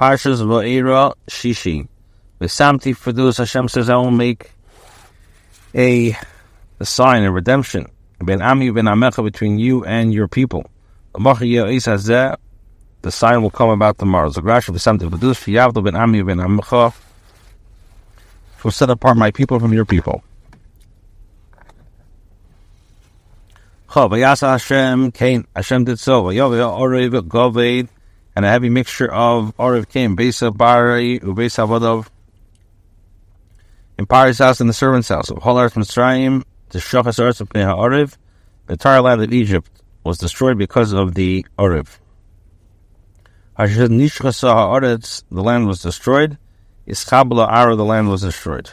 Parshas Va'era Shishi. V'samti those Hashem says I will make a, a sign, a redemption. Ben Ami ben Amecha between you and your people. The sign will come about tomorrow. Rashi v'samti those Fiyavdo ben Ami ben Amecha will set apart my people from your people. Hashem Cain. Hashem did so. Vayavah Orev Goved and a heavy mixture of Orev came, Besa Bari, Ubesa Vodov, in Pari's house and the servant's house of Holar Mitzrayim, the Shachas Eretz of Orev, the entire land of Egypt was destroyed because of the Orev. The land was destroyed. Ischabla Ara, the land was destroyed.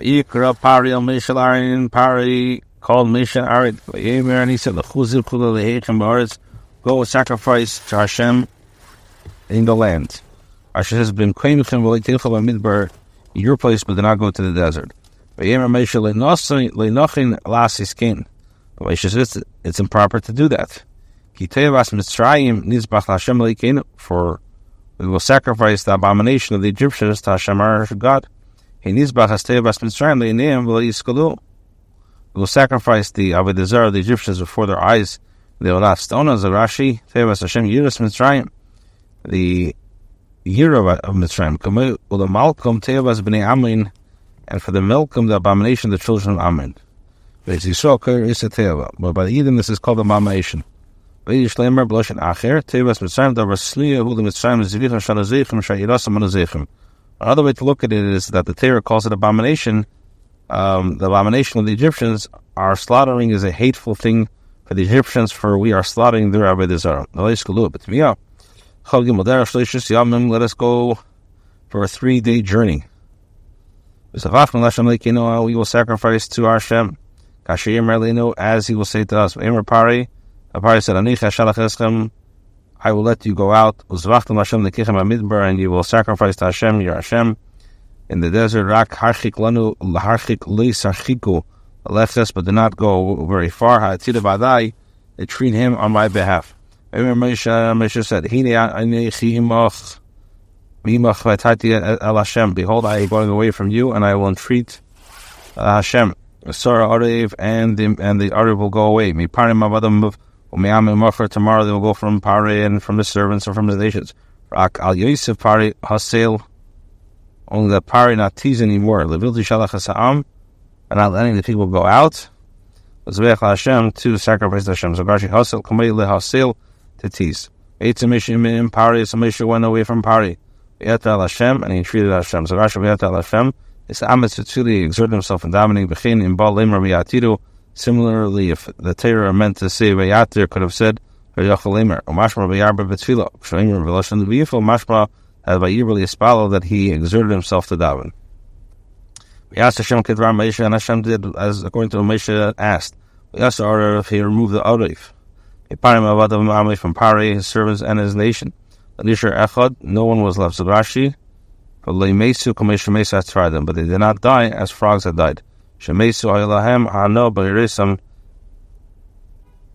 Yikra Pari al Mishal Arin Pari called Mishal Arid. And he said, The Kula Lehechem Go sacrifice to Hashem in the land. Asher has been Kveinuchem V'leiteichel Midbar, your place, but do not go to the desert. It's improper to do that. For we will sacrifice the abomination of the Egyptians to Hashem our God. He needs bachateivas Mitzrayim le'neim v'leiskalou. We will sacrifice the Avodah of the Egyptians before their eyes. They will not stone us. Rashi, Hashem Yiras Mitzrayim the year of, of Mitzrayim, the Malcolm Teavas b'nei Amin, and for the Malcolm the abomination of the children of Amin. But by the Eden, this is called the abomination. Another way to look at it is that the Torah calls it abomination. Um, the abomination of the Egyptians, our slaughtering is a hateful thing for the Egyptians, for we are slaughtering their Avodah let us go for a three day journey. We will sacrifice to our Shem. As he will say to us, Pari, Pari said, I will let you go out, and you will sacrifice to Hashem, your Hashem, in the desert. Rak harchik leisarchiku leftes, but do not go very far. Ha'atida badai, treat him on my behalf. Remember Moshe, Moshe said, Behold, I am going away from you, and I will entreat uh, Hashem. Sarah Arev and the and the Arev will go away. Me parim avadam tomorrow they will go from Pari and from the servants and from the nations. Rak al Yosef Pari Hasil only the Pari not tease anymore. Levilti Shalach Hasam and not letting the people go out. Hashem to sacrifice Hashem. So Rashi Hasil Kamei Hasil to tease. Eitzimishim Pari, Samisha went away from Pari. Yata Hashem, and he treated Hashem. So Rashi Yata Hashem is Amitz Tzuli exerted himself in dominating Bechin in Baal Limra Yatiru. Similarly, if the Torah meant to say Vayatir, could have said Vayachal Limra. Or Mashma Vayarba Betfila. Shemir Velashan Vayifel Mashma as Vayirli Espalo that he exerted himself to daven. We asked Hashem Kedvar Moshe, and Hashem did as according to Moshe asked. We asked the if he removed the Arif from Pari, his servants, and his nation. Echad, no one was left. So Rashi, but they did not die as frogs had died.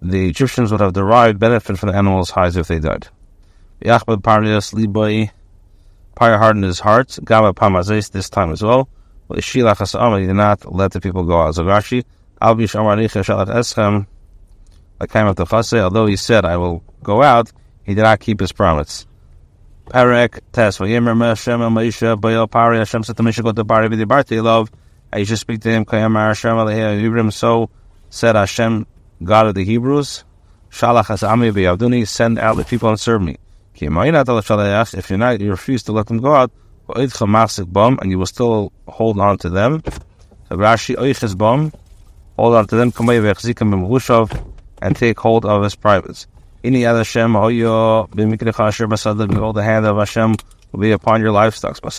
The Egyptians would have derived benefit from the animals' hides if they died. Yachbad Parias Libai, Pari hardened his heart, Gama Pamazes this time as well. But Shilach Asama, did not let the people go out. So Rashi, Albish Amaricha Shalat Eschem, I came up to Chase, although he said, I will go out, he did not keep his promise. Perek Tes, Vayemer Hashem El Maisha, Bayel Pari, Hashem said to Misha, go to Pari, Vidibarti, love, I should speak to him, Kayamar Hashem Alehei Hebrew, so said Hashem, God of the Hebrews, Shalach Hasami V'yavduni, send out the people and serve me. If you're not, you refuse to let them go out, and you will still hold on to them. Rashi, Oiches Bom, hold on to them, Kamei V'echzikim B'mhushav, and take hold of his privates. Any other Hashem, behold, the hand of Hashem will be upon your livestock. Upon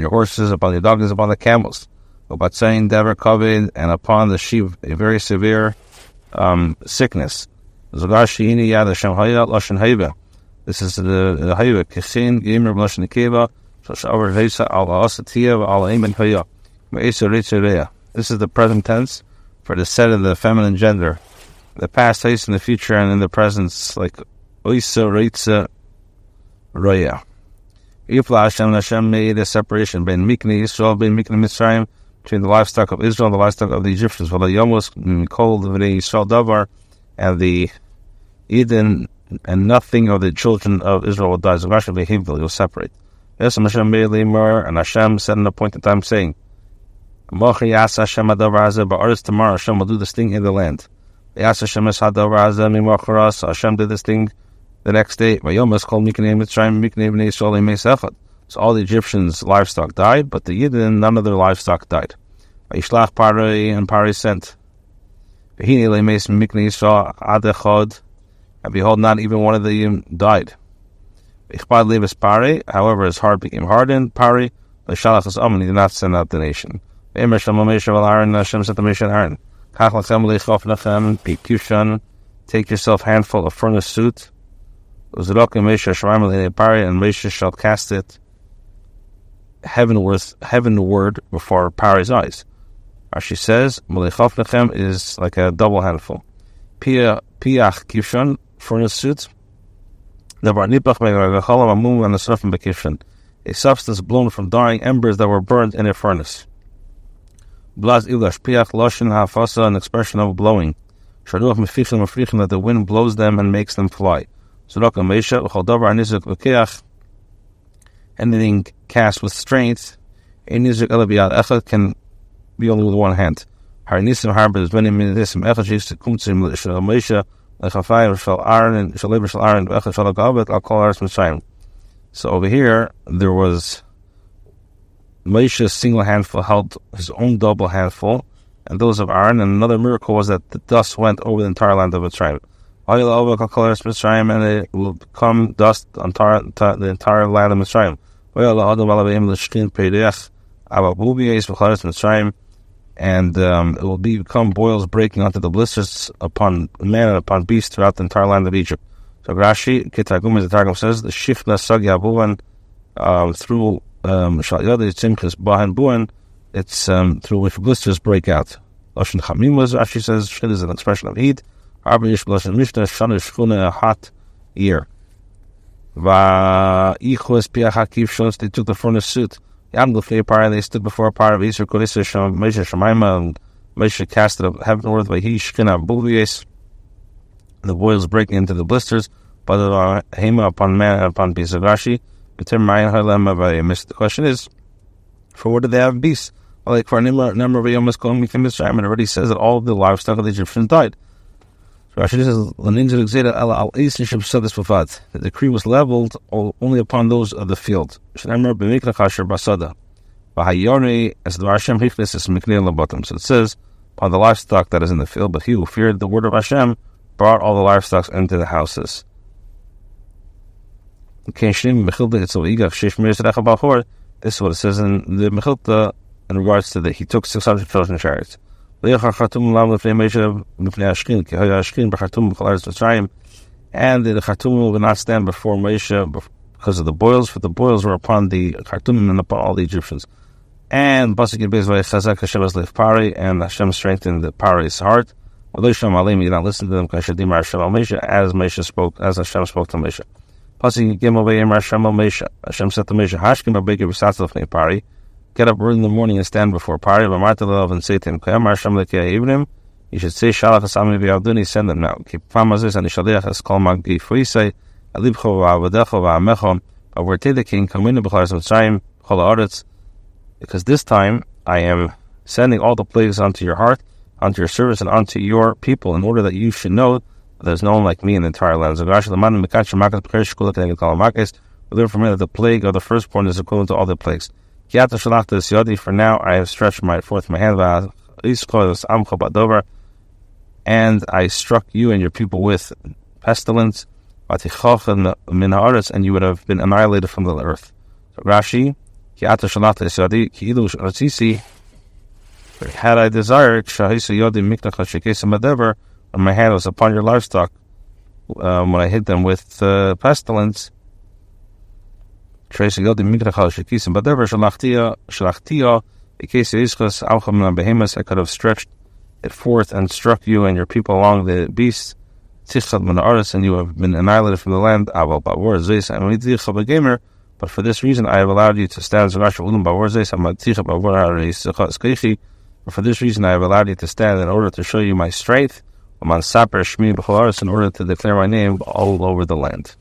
your horses, upon your dogs, upon the camels. But saying Dever covered, and upon the sheep, a very severe um, sickness. This is the Hayva, Kishin, Gamer, Blushing Kiva, Shashawar Vesa, Allah Asatia, Allah Amen Haya. This is the present tense for the set of the feminine gender. The past, place, in the future, and in the presence, like Oisa, Reitza, Roya. Ifla Hashem Hashem made a separation between Mikni Israel, between Mikni Mitzrayim, between the livestock of Israel and the livestock of the Egyptians. While the Yomos called the Israel Davar, and the Eden and nothing of the children of Israel will die. So behaved, he will separate. Yes, Hashem made and Hashem said an appointed time, saying, Tomorrow Hashem will do this thing in the land. Hashem did this thing the next day. So all the Egyptians' livestock died, but the Yidden, none of their livestock died. And Parai sent. And behold, not even one of them died. However, his heart became hardened. Pari, Shalach is Amen, he did not send out the nation. Take yourself handful of furnace Pari, and Moshe shall cast it heavenward, heavenward before Pari's eyes. Rashi says, Malichof Nechem is like a double handful. Piach furnace suit. A substance blown from dying embers that were burned in a furnace. Blaz Ilash Piach Loshin Hafasa, an expression of blowing. Sharuach Mefichim Mefrichim, that the wind blows them and makes them fly. Suraka Meisha, Chaldavar Anizuk Lekeach, anything cast with strength, can be only with one hand. Harnisim harbor is many minisim echashis kumtsim shal Moshe lechafayim shal Aaron and shal Leber shal Aaron echad shal Gabet al kol aras Mitzrayim. So over here there was Moshe's single handful held his own double handful, and those of Aaron. And another miracle was that the dust went over the entire land of Mitzrayim. And it will become dust on the entire land of Mitzrayim and um, it will become boils breaking onto the blisters upon man and upon beast throughout the entire land of Egypt. So Rashi, Kitagum, the Targum says, the Shifna Sagya Buan um, Shalyada Tzimchis Bahan Buan, it's um, through which blisters break out. Lashon Chamim was Rashi says, Shid is an expression of heat. Arba Yish Lashon Mishnah, Shana Shchuna, a hot year. Va'ichus Piach Hakiv shows they took the furnace suit. Yam Par, they stood before a part of Isra Kodisha Shem Moshe Shemaima and Moshe cast it up heavenward by he Shkina Buvies. The boils breaking into the blisters, but the Hema upon man upon Rashi. The question is, for what did they have beasts? Like for number of Yomas Kohen Mikim Mitzrayim, it already says that all the livestock of the Egyptians died. So Rashi says, The decree was leveled only upon those of the field. So it says, upon the livestock that is in the field, but he who feared the word of Hashem brought all the livestock into the houses. This is what it says in the Mechilta in regards to that he took 600 children chariots. And the chartumim will not stand before Moshe because of the boils, for the boils were upon the chartumim and upon all the Egyptians. And Pari, and Hashem strengthened the Pari's heart. Although Shem Alim, You not listen to them as Moshe spoke, as Hashem spoke to Moshe. Pasuk Gimel Hashem said to Moshe, Hashkim Abeke Pari. Get up early in the morning and stand before Pari, Bamartalov, and say to him, You should say, Shalach Asami V'Avduni, send them now. Keep Famazis and Ishaliach as Kol Magdi Fuisei, Alibcho V'Avadecho V'Amecho, we're the king, come in the B'char Zotzayim, Chol Aretz, because this time I am sending all the plagues onto your heart, onto your service, and onto your people, in order that you should know there's no one like me in the entire land. Learn from here that the plague of the firstborn is equivalent to all the plagues. For now, I have stretched my forth my hand, and I struck you and your people with pestilence, and you would have been annihilated from the earth. Rashi, had I desired, my hand was upon your livestock um, when I hit them with uh, pestilence. Tracing out mikrachal shekisim, but ever shalachtia shalachtia. I could have stretched it forth and struck you and your people along the beasts. Tichad min aris, and you have been annihilated from the land. Aval ba'or zeis amitichad Gamer, But for this reason, I have allowed you to stand. as Zerash ulum ba'or zeis amatichad ba'or haris. For this reason, I have allowed you to stand in order to show you my strength Mansapar Shmi in order to declare my name all over the land.